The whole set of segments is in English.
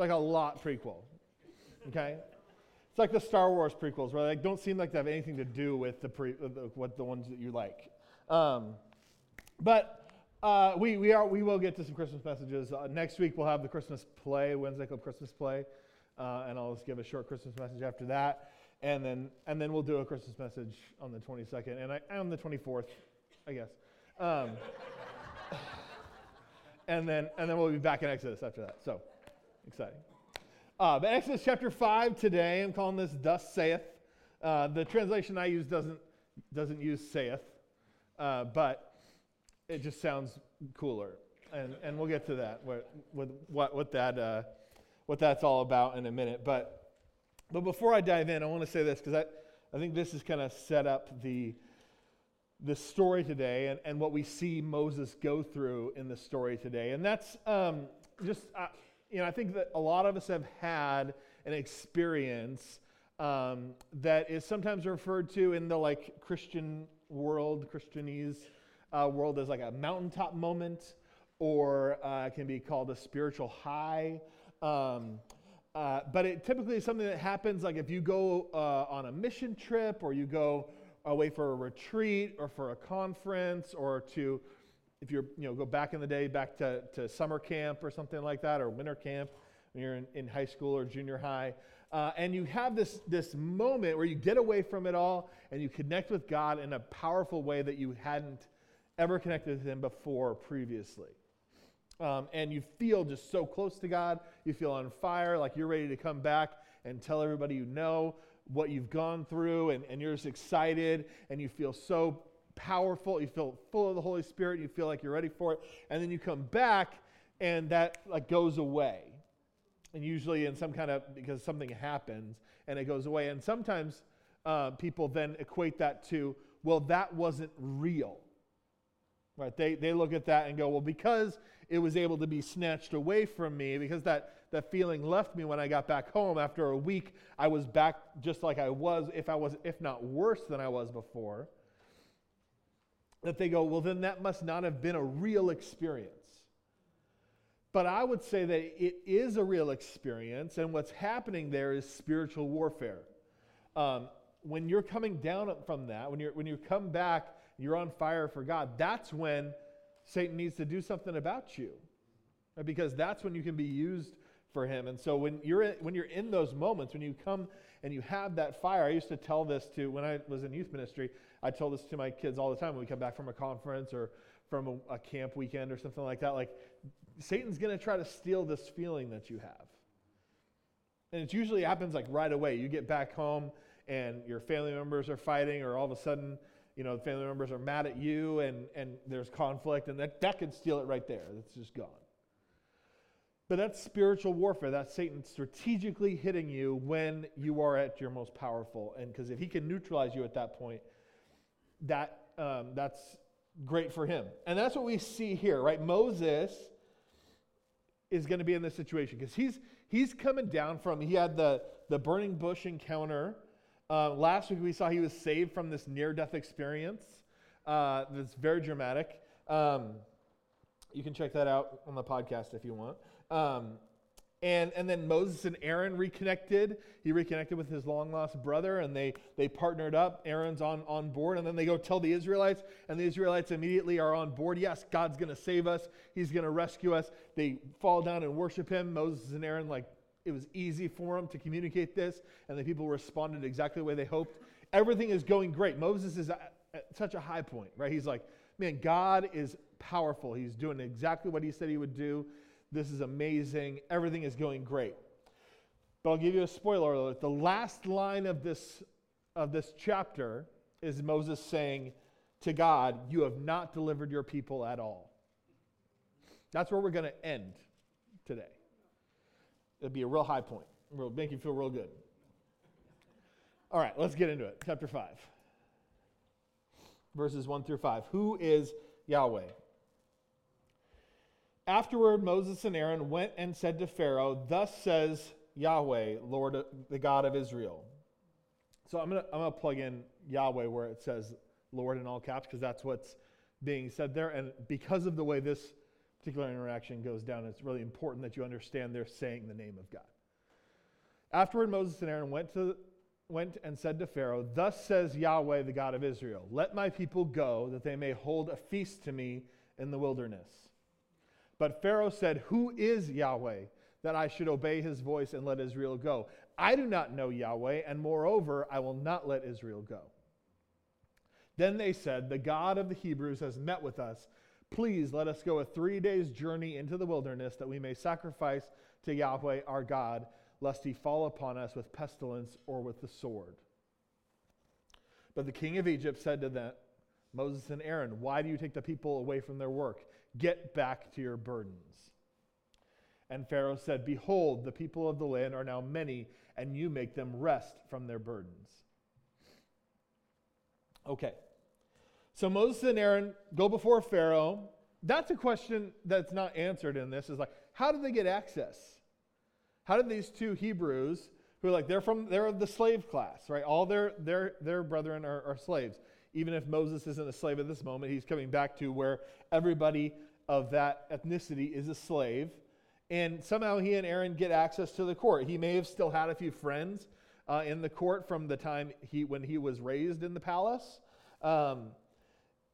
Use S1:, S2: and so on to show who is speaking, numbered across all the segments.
S1: like a lot prequel. Okay? It's like the Star Wars prequels, where they like, don't seem like they have anything to do with the pre, the, what the ones that you like. Um, but uh, we, we, are, we will get to some Christmas messages. Uh, next week we'll have the Christmas play, Wednesday Club Christmas play, uh, and I'll just give a short Christmas message after that, and then and then we'll do a Christmas message on the 22nd and I, on the 24th, I guess. Um, and then and then we'll be back in Exodus after that. So exciting. Uh, but Exodus chapter 5 today, I'm calling this Thus saith. Uh, the translation I use doesn't, doesn't use saith, uh, but it just sounds cooler. And, and we'll get to that, what, what, what, that, uh, what that's all about in a minute. But, but before I dive in, I want to say this because I, I think this is kind of set up the, the story today and, and what we see Moses go through in the story today. And that's um, just, uh, you know, I think that a lot of us have had an experience um, that is sometimes referred to in the like Christian world, Christianese uh, world, as like a mountaintop moment, or uh, can be called a spiritual high. Um, uh, but it typically is something that happens like if you go uh, on a mission trip, or you go away for a retreat, or for a conference, or to if you're, you know, go back in the day, back to, to summer camp or something like that, or winter camp when you're in, in high school or junior high, uh, and you have this, this moment where you get away from it all and you connect with God in a powerful way that you hadn't ever connected with Him before previously. Um, and you feel just so close to God. You feel on fire, like you're ready to come back and tell everybody you know what you've gone through, and, and you're just excited, and you feel so powerful, you feel full of the Holy Spirit, you feel like you're ready for it, and then you come back and that like goes away. And usually in some kind of because something happens and it goes away. And sometimes uh, people then equate that to, well, that wasn't real. Right? They, they look at that and go, well, because it was able to be snatched away from me, because that, that feeling left me when I got back home after a week, I was back just like I was, if I was, if not worse than I was before that they go, well, then that must not have been a real experience. But I would say that it is a real experience, and what's happening there is spiritual warfare. Um, when you're coming down from that, when, you're, when you come back, you're on fire for God, that's when Satan needs to do something about you. Right? Because that's when you can be used for him. And so when you're in, when you're in those moments, when you come and you have that fire, I used to tell this to when I was in youth ministry. I told this to my kids all the time when we come back from a conference or from a, a camp weekend or something like that. Like Satan's going to try to steal this feeling that you have, and it usually happens like right away. You get back home and your family members are fighting, or all of a sudden you know, family members are mad at you and, and there's conflict, and that, that can steal it right there. It's just gone. But that's spiritual warfare. That's Satan strategically hitting you when you are at your most powerful. And because if he can neutralize you at that point, that, um, that's great for him. And that's what we see here, right? Moses is going to be in this situation because he's, he's coming down from, he had the, the burning bush encounter. Uh, last week we saw he was saved from this near death experience uh, that's very dramatic. Um, you can check that out on the podcast if you want. Um, and, and then Moses and Aaron reconnected. He reconnected with his long lost brother and they, they partnered up. Aaron's on, on board. And then they go tell the Israelites, and the Israelites immediately are on board. Yes, God's going to save us, He's going to rescue us. They fall down and worship Him. Moses and Aaron, like, it was easy for them to communicate this, and the people responded exactly the way they hoped. Everything is going great. Moses is at, at such a high point, right? He's like, man, God is powerful. He's doing exactly what He said He would do. This is amazing. Everything is going great. But I'll give you a spoiler alert. The last line of this, of this chapter is Moses saying to God, You have not delivered your people at all. That's where we're going to end today. It'll be a real high point. It'll make you feel real good. All right, let's get into it. Chapter 5, verses 1 through 5. Who is Yahweh? Afterward, Moses and Aaron went and said to Pharaoh, Thus says Yahweh, Lord, the God of Israel. So I'm going to I'm gonna plug in Yahweh where it says Lord in all caps because that's what's being said there. And because of the way this particular interaction goes down, it's really important that you understand they're saying the name of God. Afterward, Moses and Aaron went, to, went and said to Pharaoh, Thus says Yahweh, the God of Israel, Let my people go, that they may hold a feast to me in the wilderness. But Pharaoh said, Who is Yahweh, that I should obey his voice and let Israel go? I do not know Yahweh, and moreover, I will not let Israel go. Then they said, The God of the Hebrews has met with us. Please let us go a three days' journey into the wilderness that we may sacrifice to Yahweh our God lest he fall upon us with pestilence or with the sword. But the king of Egypt said to them, Moses and Aaron, Why do you take the people away from their work? Get back to your burdens. And Pharaoh said, Behold, the people of the land are now many, and you make them rest from their burdens. Okay. So Moses and Aaron go before Pharaoh. That's a question that's not answered in this. Is like, how did they get access? How did these two Hebrews, who are like they're from they're of the slave class, right? All their their their brethren are, are slaves. Even if Moses isn't a slave at this moment, he's coming back to where everybody of that ethnicity is a slave. And somehow he and Aaron get access to the court. He may have still had a few friends uh, in the court from the time he when he was raised in the palace. Um,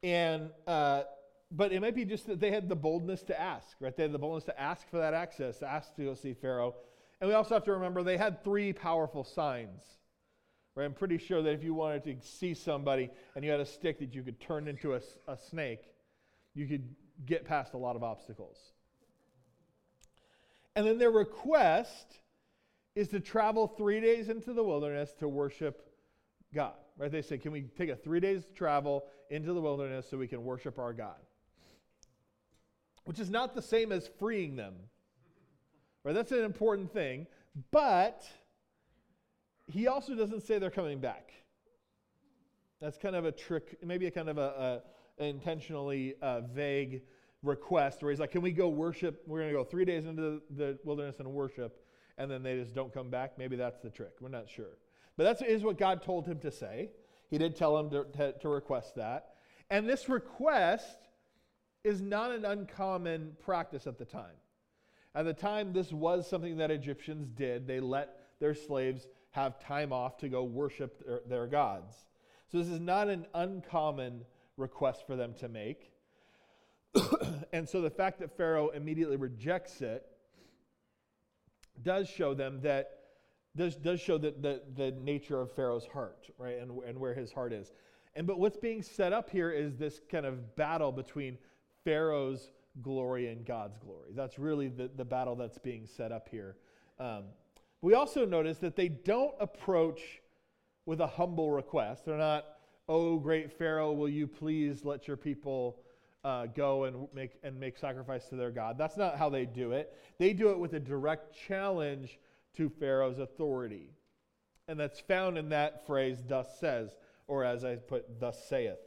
S1: and uh, but it might be just that they had the boldness to ask, right? They had the boldness to ask for that access, to ask to go see Pharaoh. And we also have to remember they had three powerful signs. Right? I'm pretty sure that if you wanted to see somebody and you had a stick that you could turn into a, a snake, you could get past a lot of obstacles. And then their request is to travel three days into the wilderness to worship God. Right? They say, Can we take a three days travel into the wilderness so we can worship our God? Which is not the same as freeing them. Right? That's an important thing. But he also doesn't say they're coming back. That's kind of a trick, maybe a kind of a, a intentionally uh, vague request where he's like, Can we go worship? We're going to go three days into the wilderness and worship, and then they just don't come back. Maybe that's the trick. We're not sure. But that is what God told him to say. He did tell him to, to, to request that. And this request is not an uncommon practice at the time. At the time, this was something that Egyptians did. They let their slaves have time off to go worship their, their gods. So, this is not an uncommon request for them to make. and so, the fact that Pharaoh immediately rejects it does show them that does, does show that the, the nature of Pharaoh's heart, right, and, and where his heart is. And but what's being set up here is this kind of battle between Pharaoh's glory and God's glory. That's really the, the battle that's being set up here. Um, we also notice that they don't approach with a humble request. They're not, oh, great Pharaoh, will you please let your people uh, go and make, and make sacrifice to their God? That's not how they do it. They do it with a direct challenge to Pharaoh's authority. And that's found in that phrase, thus says, or as I put, thus saith.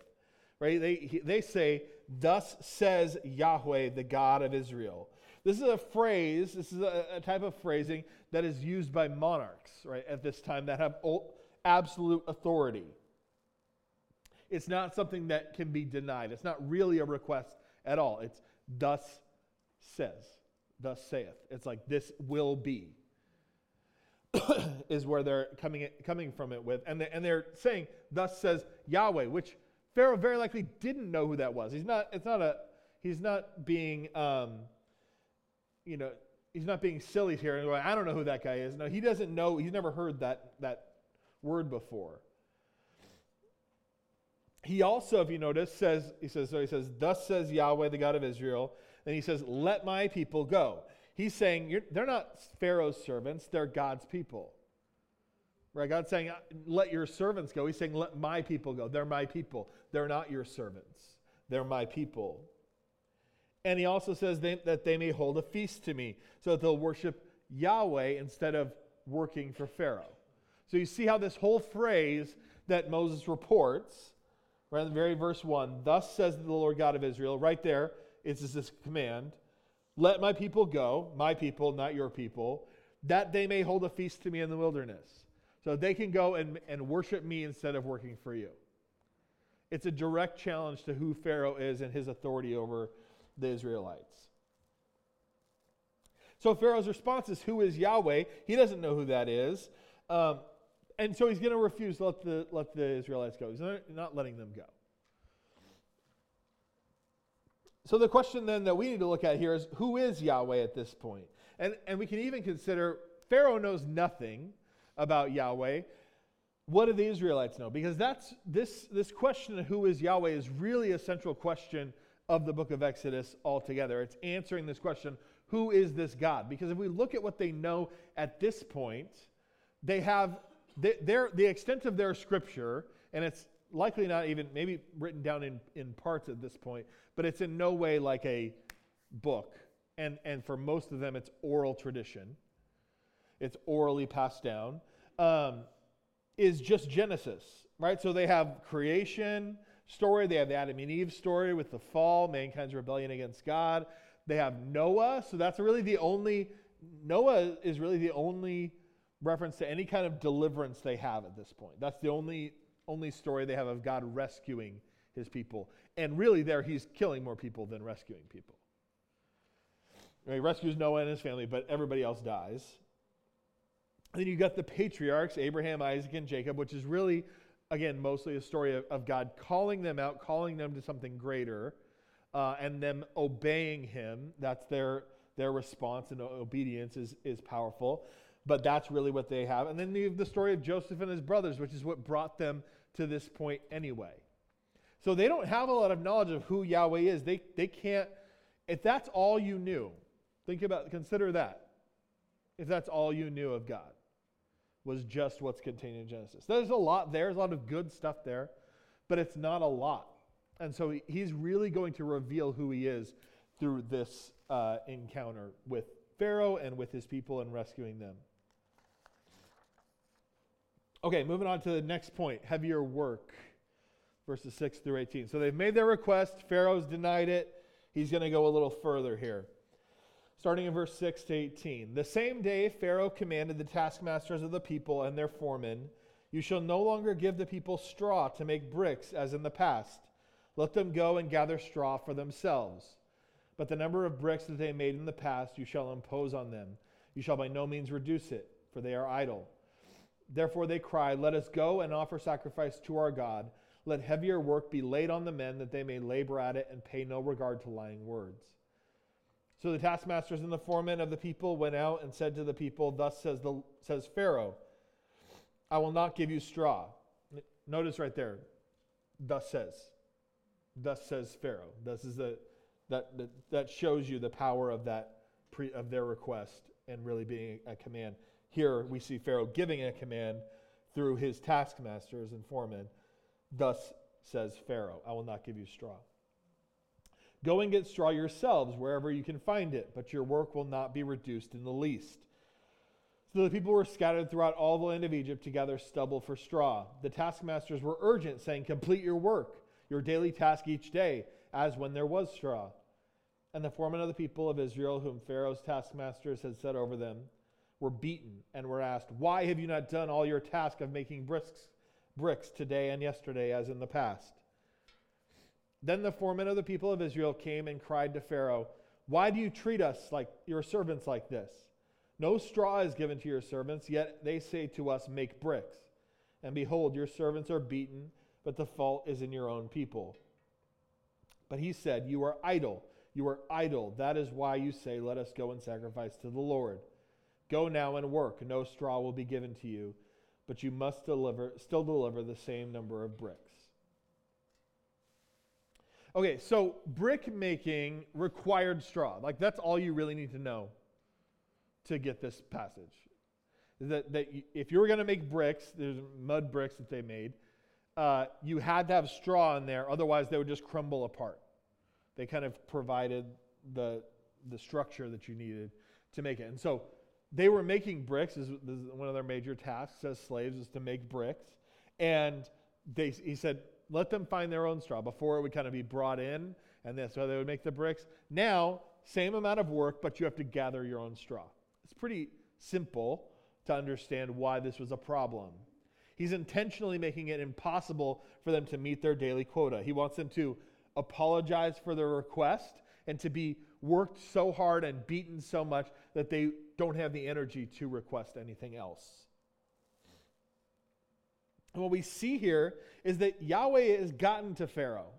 S1: Right? They, they say, Thus says Yahweh, the God of Israel. This is a phrase, this is a, a type of phrasing that is used by monarchs, right, at this time that have absolute authority. It's not something that can be denied. It's not really a request at all. It's thus says, thus saith. It's like this will be. is where they're coming coming from it with, and and they're saying, "Thus says Yahweh," which Pharaoh very likely didn't know who that was. He's not, it's not a, he's not being, um, you know, he's not being silly here and going, I don't know who that guy is. No, he doesn't know, he's never heard that, that word before. He also, if you notice, says, he says, so he says, Thus says Yahweh, the God of Israel. Then he says, Let my people go. He's saying, they're not Pharaoh's servants, they're God's people. Right? God's saying, uh, let your servants go. He's saying, let my people go. They're my people. They're not your servants. They're my people. And he also says they, that they may hold a feast to me so that they'll worship Yahweh instead of working for Pharaoh. So you see how this whole phrase that Moses reports, right in the very verse 1, thus says the Lord God of Israel, right there, it's this command let my people go, my people, not your people, that they may hold a feast to me in the wilderness. So they can go and, and worship me instead of working for you. It's a direct challenge to who Pharaoh is and his authority over the Israelites. So Pharaoh's response is, Who is Yahweh? He doesn't know who that is. Um, and so he's going to refuse to let the, let the Israelites go. He's not, letting them go. So the question then that we need to look at here is who is Yahweh at this point? And, and we can even consider Pharaoh knows nothing about Yahweh. What do the Israelites know? Because that's this, this question of who is Yahweh is really a central question of the book of Exodus altogether. It's answering this question who is this God? Because if we look at what they know at this point, they have they, the extent of their scripture, and it's likely not even maybe written down in, in parts at this point, but it's in no way like a book. And, and for most of them, it's oral tradition, it's orally passed down, um, is just Genesis, right? So they have creation story, they have the Adam and Eve story with the fall, mankind's rebellion against God. They have Noah, so that's really the only, Noah is really the only reference to any kind of deliverance they have at this point. That's the only only story they have of God rescuing his people. And really, there he's killing more people than rescuing people. He rescues Noah and his family, but everybody else dies. Then you've got the patriarchs, Abraham, Isaac, and Jacob, which is really, again, mostly a story of, of God calling them out, calling them to something greater, uh, and them obeying him. That's their, their response, and obedience is, is powerful but that's really what they have. And then you have the story of Joseph and his brothers, which is what brought them to this point anyway. So they don't have a lot of knowledge of who Yahweh is. They, they can't, if that's all you knew, think about, consider that. If that's all you knew of God, was just what's contained in Genesis. There's a lot there, there's a lot of good stuff there, but it's not a lot. And so he's really going to reveal who he is through this uh, encounter with Pharaoh and with his people and rescuing them. Okay, moving on to the next point heavier work, verses 6 through 18. So they've made their request, Pharaoh's denied it. He's going to go a little further here. Starting in verse 6 to 18. The same day Pharaoh commanded the taskmasters of the people and their foremen, You shall no longer give the people straw to make bricks as in the past. Let them go and gather straw for themselves. But the number of bricks that they made in the past you shall impose on them. You shall by no means reduce it, for they are idle. Therefore they cried, Let us go and offer sacrifice to our God. Let heavier work be laid on the men, that they may labor at it and pay no regard to lying words. So the taskmasters and the foremen of the people went out and said to the people, Thus says, the, says Pharaoh, I will not give you straw. Notice right there, thus says. Thus says Pharaoh. This is the, that, that, that shows you the power of that pre, of their request and really being a command. Here we see Pharaoh giving a command through his taskmasters and foremen. Thus says Pharaoh, I will not give you straw. Go and get straw yourselves wherever you can find it, but your work will not be reduced in the least. So the people were scattered throughout all the land of Egypt to gather stubble for straw. The taskmasters were urgent, saying, Complete your work, your daily task each day, as when there was straw. And the foremen of the people of Israel, whom Pharaoh's taskmasters had set over them, were beaten and were asked, Why have you not done all your task of making bricks, bricks today and yesterday as in the past? Then the foremen of the people of Israel came and cried to Pharaoh, Why do you treat us like your servants like this? No straw is given to your servants, yet they say to us, Make bricks. And behold, your servants are beaten, but the fault is in your own people. But he said, You are idle. You are idle. That is why you say, Let us go and sacrifice to the Lord. Go now and work. No straw will be given to you, but you must deliver, still deliver the same number of bricks. Okay, so brick making required straw. Like that's all you really need to know to get this passage. That, that if you were going to make bricks, there's mud bricks that they made, uh, you had to have straw in there, otherwise they would just crumble apart. They kind of provided the, the structure that you needed to make it. And so they were making bricks is, one of their major tasks as slaves is to make bricks and they, he said let them find their own straw before it would kind of be brought in and that's why they would make the bricks. Now same amount of work but you have to gather your own straw. It's pretty simple to understand why this was a problem. He's intentionally making it impossible for them to meet their daily quota. He wants them to apologize for their request and to be worked so hard and beaten so much that they don't have the energy to request anything else. What we see here is that Yahweh has gotten to Pharaoh.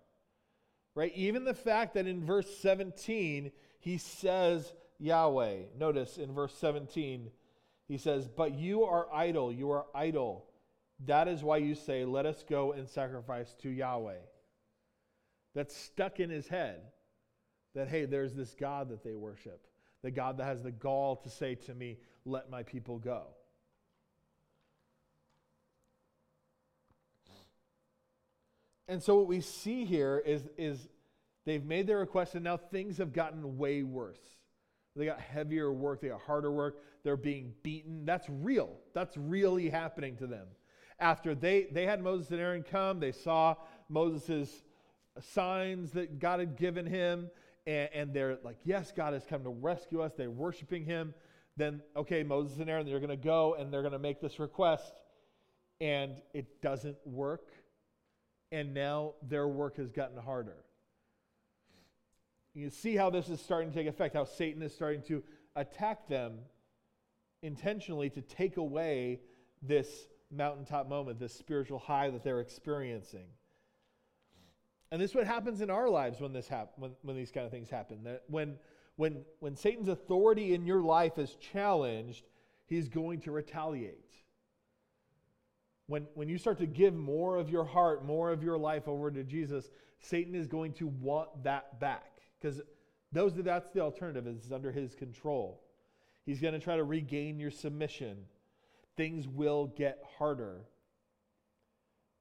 S1: Right? Even the fact that in verse 17 he says Yahweh. Notice in verse 17 he says, "But you are idle, you are idle. That is why you say, let us go and sacrifice to Yahweh." That's stuck in his head. That hey, there's this God that they worship. The God that has the gall to say to me, "Let my people go." And so what we see here is, is they've made their request and now things have gotten way worse. They got heavier work, they got harder work, they're being beaten. That's real. That's really happening to them. After they, they had Moses and Aaron come, they saw Moses' signs that God had given him, and, and they're like, Yes, God has come to rescue us. They're worshiping him. Then, okay, Moses and Aaron, they're going to go and they're going to make this request, and it doesn't work and now their work has gotten harder. You see how this is starting to take effect, how Satan is starting to attack them intentionally to take away this mountaintop moment, this spiritual high that they're experiencing. And this is what happens in our lives when this hap- when, when these kind of things happen. That when when when Satan's authority in your life is challenged, he's going to retaliate when, when you start to give more of your heart, more of your life over to Jesus, Satan is going to want that back because those that's the alternative is under his control. He's going to try to regain your submission. Things will get harder.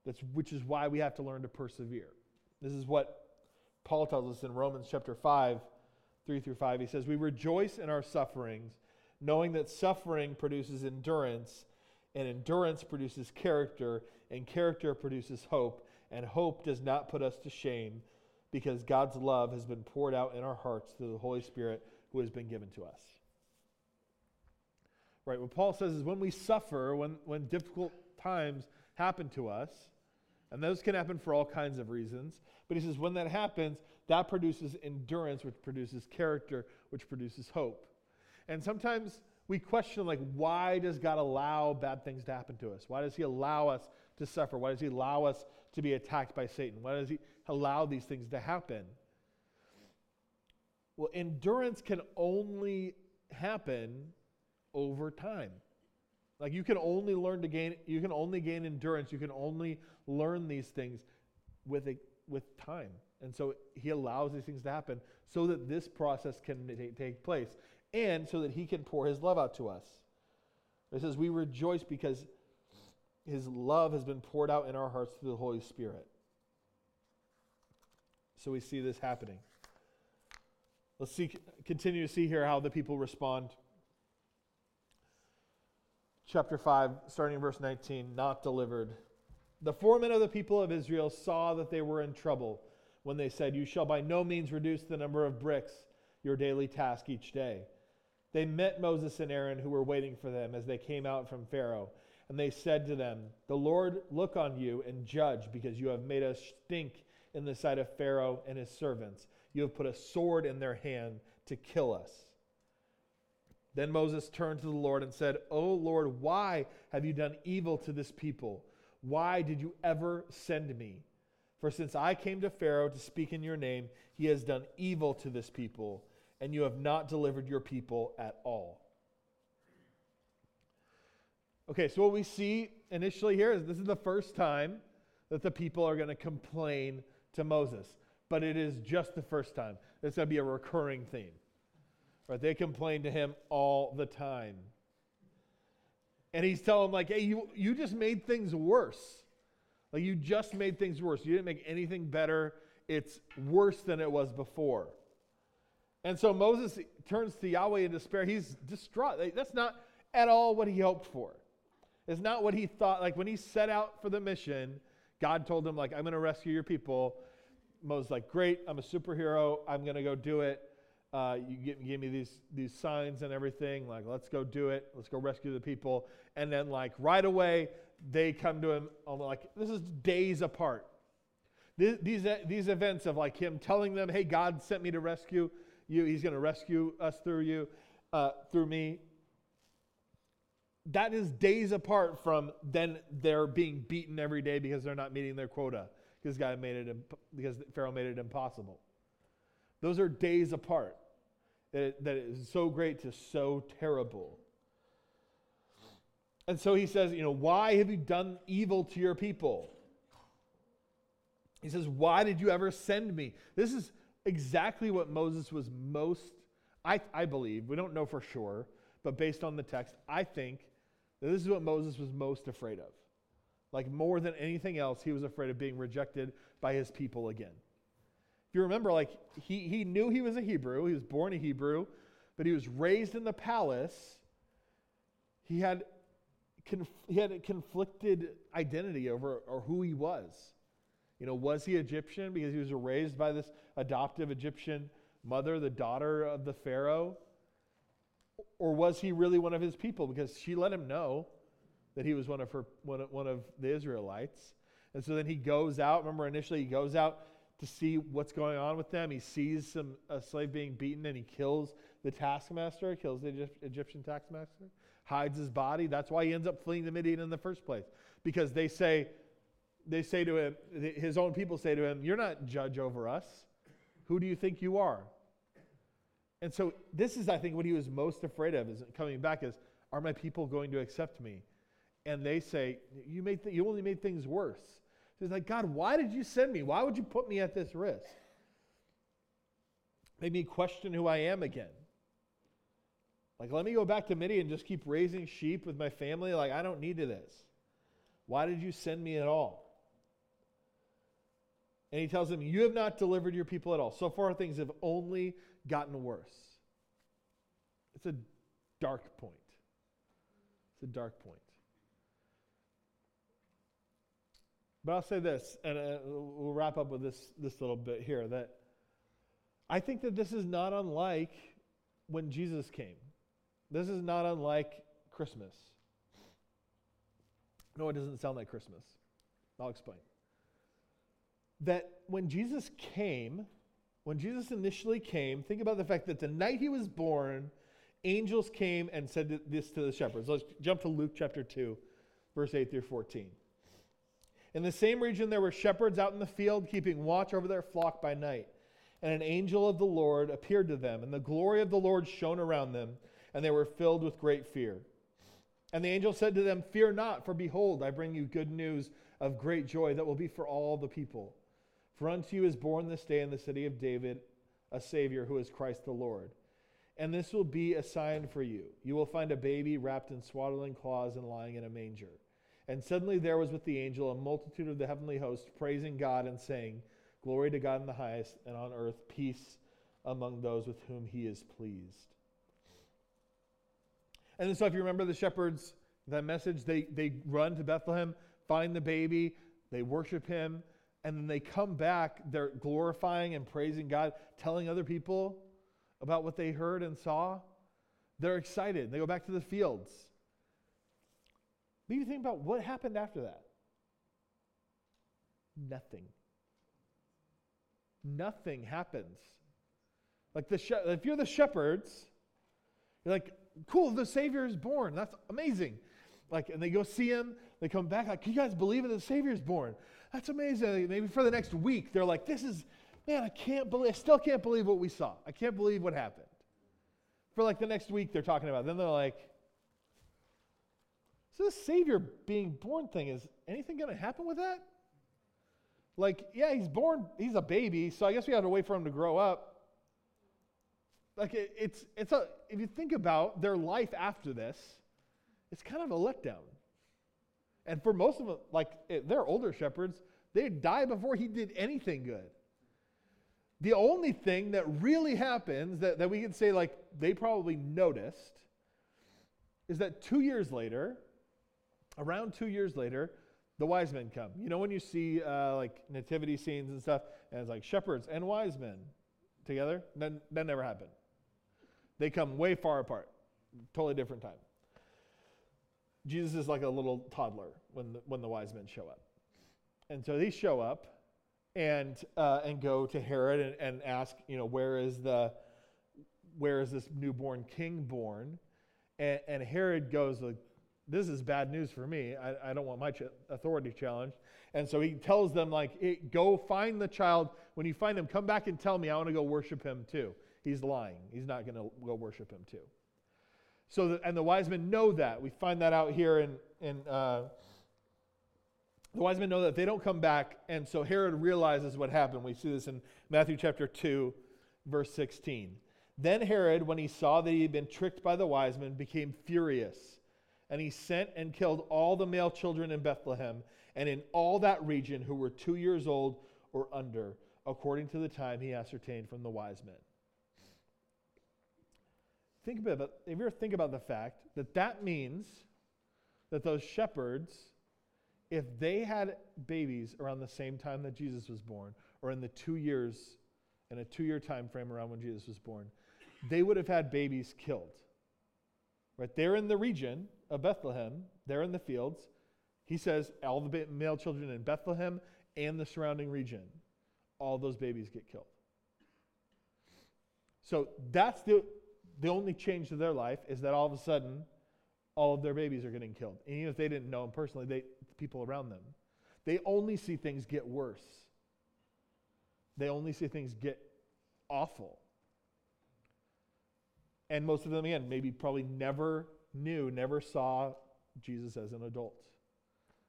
S1: That's which is why we have to learn to persevere. This is what Paul tells us in Romans chapter 5, 3 through 5. He says, We rejoice in our sufferings, knowing that suffering produces endurance and endurance produces character, and character produces hope, and hope does not put us to shame because God's love has been poured out in our hearts through the Holy Spirit who has been given to us. Right, what Paul says is when we suffer, when, when difficult times happen to us, and those can happen for all kinds of reasons, but he says when that happens, that produces endurance, which produces character, which produces hope. And sometimes we question like why does god allow bad things to happen to us? Why does he allow us to suffer? Why does he allow us to be attacked by satan? Why does he allow these things to happen? Well endurance can only happen over time. Like you can only learn to gain you can only gain endurance. You can only learn these things with a, with time. And so he allows these things to happen so that this process can t- take place and so that he can pour his love out to us. It says, We rejoice because his love has been poured out in our hearts through the Holy Spirit. So we see this happening. Let's see, continue to see here how the people respond. Chapter 5, starting in verse 19, not delivered. The foremen of the people of Israel saw that they were in trouble when they said, You shall by no means reduce the number of bricks, your daily task each day. They met Moses and Aaron, who were waiting for them as they came out from Pharaoh. And they said to them, The Lord look on you and judge, because you have made us stink in the sight of Pharaoh and his servants. You have put a sword in their hand to kill us. Then Moses turned to the Lord and said, O Lord, why have you done evil to this people? Why did you ever send me? For since I came to Pharaoh to speak in your name, he has done evil to this people and you have not delivered your people at all. Okay, so what we see initially here is this is the first time that the people are going to complain to Moses, but it is just the first time. It's going to be a recurring theme. Right? They complain to him all the time. And he's telling them, like, hey, you, you just made things worse. Like, you just made things worse. You didn't make anything better. It's worse than it was before. And so Moses turns to Yahweh in despair. He's distraught. That's not at all what he hoped for. It's not what he thought. Like when he set out for the mission, God told him, like, I'm going to rescue your people. Moses like, great, I'm a superhero. I'm going to go do it. Uh, you give, give me these, these signs and everything. Like, let's go do it. Let's go rescue the people. And then, like, right away, they come to him, like, this is days apart. These, these, these events of, like, him telling them, hey, God sent me to rescue you. He's going to rescue us through you, uh, through me. That is days apart from then they're being beaten every day because they're not meeting their quota because God made it imp- because Pharaoh made it impossible. Those are days apart. That, it, that is so great to so terrible. And so he says, you know, why have you done evil to your people? He says, Why did you ever send me? This is exactly what Moses was most, I, I believe, we don't know for sure, but based on the text, I think that this is what Moses was most afraid of. Like more than anything else, he was afraid of being rejected by his people again. If you remember, like he, he knew he was a Hebrew, he was born a Hebrew, but he was raised in the palace. He had, conf- he had a conflicted identity over or who he was. You know, was he Egyptian because he was raised by this adoptive Egyptian mother, the daughter of the Pharaoh? Or was he really one of his people because she let him know that he was one of her one of, one of the Israelites? And so then he goes out. Remember, initially he goes out to see what's going on with them. He sees some a slave being beaten, and he kills the taskmaster, kills the Egyptian taskmaster, hides his body. That's why he ends up fleeing to Midian in the first place, because they say, they say to him, his own people say to him, You're not judge over us. Who do you think you are? And so this is, I think, what he was most afraid of is coming back is, Are my people going to accept me? And they say, You, made th- you only made things worse. So he's like, God, why did you send me? Why would you put me at this risk? Made me question who I am again. Like, let me go back to Midian and just keep raising sheep with my family. Like, I don't need to this. Why did you send me at all? And he tells them, You have not delivered your people at all. So far, things have only gotten worse. It's a dark point. It's a dark point. But I'll say this, and uh, we'll wrap up with this, this little bit here that I think that this is not unlike when Jesus came. This is not unlike Christmas. No, it doesn't sound like Christmas. I'll explain that when Jesus came, when Jesus initially came, think about the fact that the night he was born, angels came and said this to the shepherds. Let's jump to Luke chapter 2, verse 8 through 14. In the same region, there were shepherds out in the field keeping watch over their flock by night. And an angel of the Lord appeared to them, and the glory of the Lord shone around them, and they were filled with great fear. And the angel said to them, Fear not, for behold, I bring you good news of great joy that will be for all the people. For unto you is born this day in the city of David a Savior who is Christ the Lord. And this will be a sign for you. You will find a baby wrapped in swaddling cloths and lying in a manger. And suddenly there was with the angel a multitude of the heavenly host praising God and saying, Glory to God in the highest, and on earth peace among those with whom he is pleased. And so, if you remember the shepherds, that message, they, they run to Bethlehem, find the baby, they worship him, and then they come back, they're glorifying and praising God, telling other people about what they heard and saw. They're excited. They go back to the fields. But you think about what happened after that. Nothing. Nothing happens. Like the she- if you're the shepherds, you're like, cool, the Savior is born. That's amazing. Like, and they go see him. They come back like, can you guys believe it? The Savior is born. That's amazing. Maybe for the next week, they're like, this is, man, I can't believe, I still can't believe what we saw. I can't believe what happened. For like the next week, they're talking about. It. Then they're like, so the Savior being born thing, is anything going to happen with that? Like, yeah, he's born, he's a baby, so I guess we have to wait for him to grow up. Like, it, it's, it's a, if you think about their life after this, it's kind of a letdown. And for most of them, like eh, they're older shepherds, they die before he did anything good. The only thing that really happens that, that we can say, like, they probably noticed is that two years later, around two years later, the wise men come. You know, when you see uh, like nativity scenes and stuff, and it's like shepherds and wise men together, then that never happened. They come way far apart, totally different time. Jesus is like a little toddler when the, when the wise men show up. And so they show up and, uh, and go to Herod and, and ask, you know, where is the, where is this newborn king born? And, and Herod goes, this is bad news for me. I, I don't want my ch- authority challenged. And so he tells them, like, go find the child. When you find him, come back and tell me. I want to go worship him too. He's lying. He's not going to go worship him too. So, and the wise men know that. We find that out here in, in uh, the wise men know that they don't come back. And so Herod realizes what happened. We see this in Matthew chapter 2, verse 16. Then Herod, when he saw that he had been tricked by the wise men, became furious. And he sent and killed all the male children in Bethlehem and in all that region who were two years old or under, according to the time he ascertained from the wise men. Think about it, if you ever think about the fact that that means that those shepherds, if they had babies around the same time that Jesus was born, or in the two years, in a two-year time frame around when Jesus was born, they would have had babies killed. Right? They're in the region of Bethlehem, they're in the fields. He says all the male children in Bethlehem and the surrounding region, all those babies get killed. So that's the the only change to their life is that all of a sudden, all of their babies are getting killed. And even if they didn't know them personally, they, the people around them, they only see things get worse. They only see things get awful. And most of them, again, maybe probably never knew, never saw Jesus as an adult,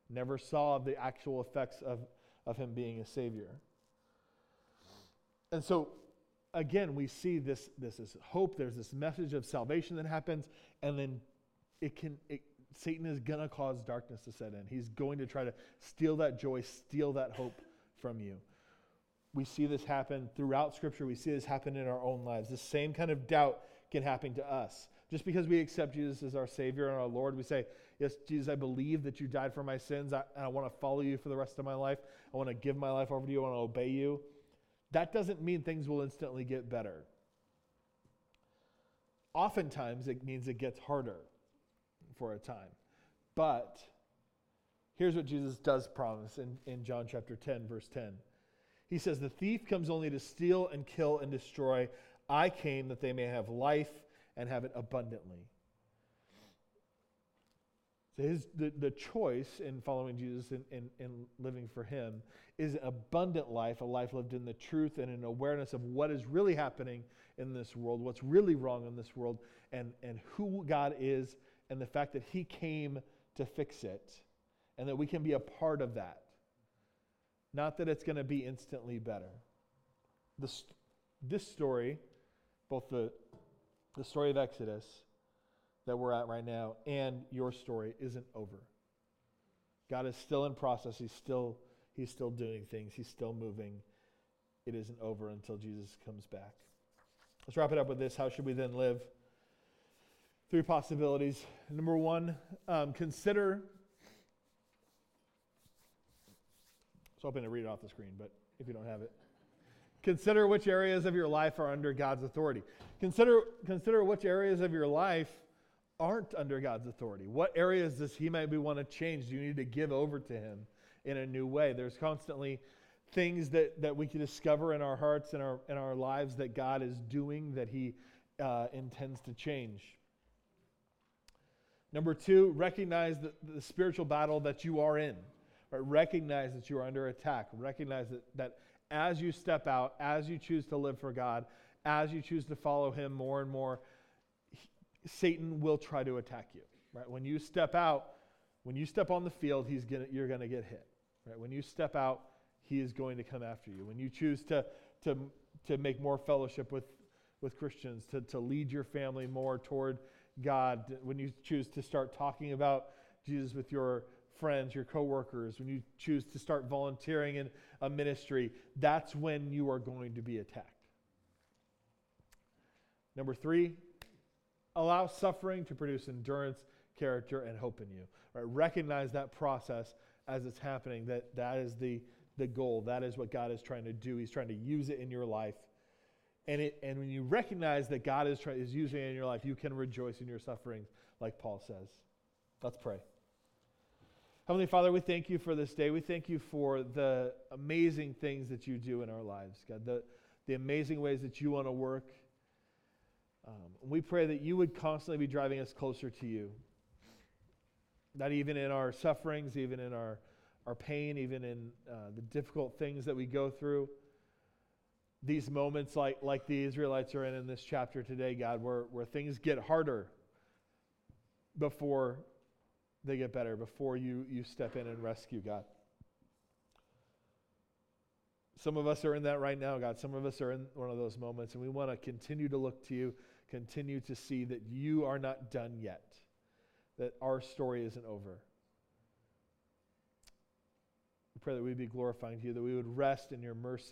S1: never saw the actual effects of, of him being a savior. And so again, we see this, this, this hope, there's this message of salvation that happens, and then it can, it, Satan is to cause darkness to set in. He's going to try to steal that joy, steal that hope from you. We see this happen throughout Scripture. We see this happen in our own lives. The same kind of doubt can happen to us. Just because we accept Jesus as our Savior and our Lord, we say, Yes, Jesus, I believe that you died for my sins, I, and I want to follow you for the rest of my life. I want to give my life over to you. I want to obey you. That doesn't mean things will instantly get better. Oftentimes, it means it gets harder for a time. But here's what Jesus does promise in, in John chapter 10, verse 10. He says, The thief comes only to steal and kill and destroy. I came that they may have life and have it abundantly. So his, the, the choice in following Jesus and, and, and living for him is an abundant life, a life lived in the truth and an awareness of what is really happening in this world, what's really wrong in this world, and, and who God is, and the fact that he came to fix it, and that we can be a part of that. Not that it's going to be instantly better. This, this story, both the, the story of Exodus that we're at right now and your story isn't over. God is still in process. He's still, he's still doing things. He's still moving. It isn't over until Jesus comes back. Let's wrap it up with this. How should we then live? Three possibilities. Number one, um, consider. I was hoping to read it off the screen, but if you don't have it, consider which areas of your life are under God's authority. Consider, consider which areas of your life aren't under God's authority? What areas does He maybe want to change? Do you need to give over to Him in a new way? There's constantly things that, that we can discover in our hearts and our, in our lives that God is doing that He uh, intends to change. Number two, recognize the, the spiritual battle that you are in. Right? Recognize that you are under attack. Recognize that, that as you step out, as you choose to live for God, as you choose to follow Him more and more, Satan will try to attack you. Right? When you step out, when you step on the field, he's gonna, you're going to get hit. Right? When you step out, he is going to come after you. When you choose to, to, to make more fellowship with, with Christians, to, to lead your family more toward God, when you choose to start talking about Jesus with your friends, your coworkers, when you choose to start volunteering in a ministry, that's when you are going to be attacked. Number three, Allow suffering to produce endurance, character, and hope in you. Right? Recognize that process as it's happening, that that is the, the goal. That is what God is trying to do. He's trying to use it in your life. And, it, and when you recognize that God is, try, is using it in your life, you can rejoice in your sufferings, like Paul says. Let's pray. Heavenly Father, we thank you for this day. We thank you for the amazing things that you do in our lives, God, the, the amazing ways that you want to work Um, we pray that you would constantly be driving us closer to you. That even in our sufferings, even in our, our pain, even in uh, the difficult things that we go through, these moments like, like the Israelites are in in this chapter today, God, where, where things get harder before they get better, before you, you step in and rescue, God. Some of us are in that right now, God. Some of us are in one of those moments, and we want to continue to look to you, continue to see that you are not done yet, that our story isn't over. We pray that we'd be glorifying to you, that we would rest in your mercy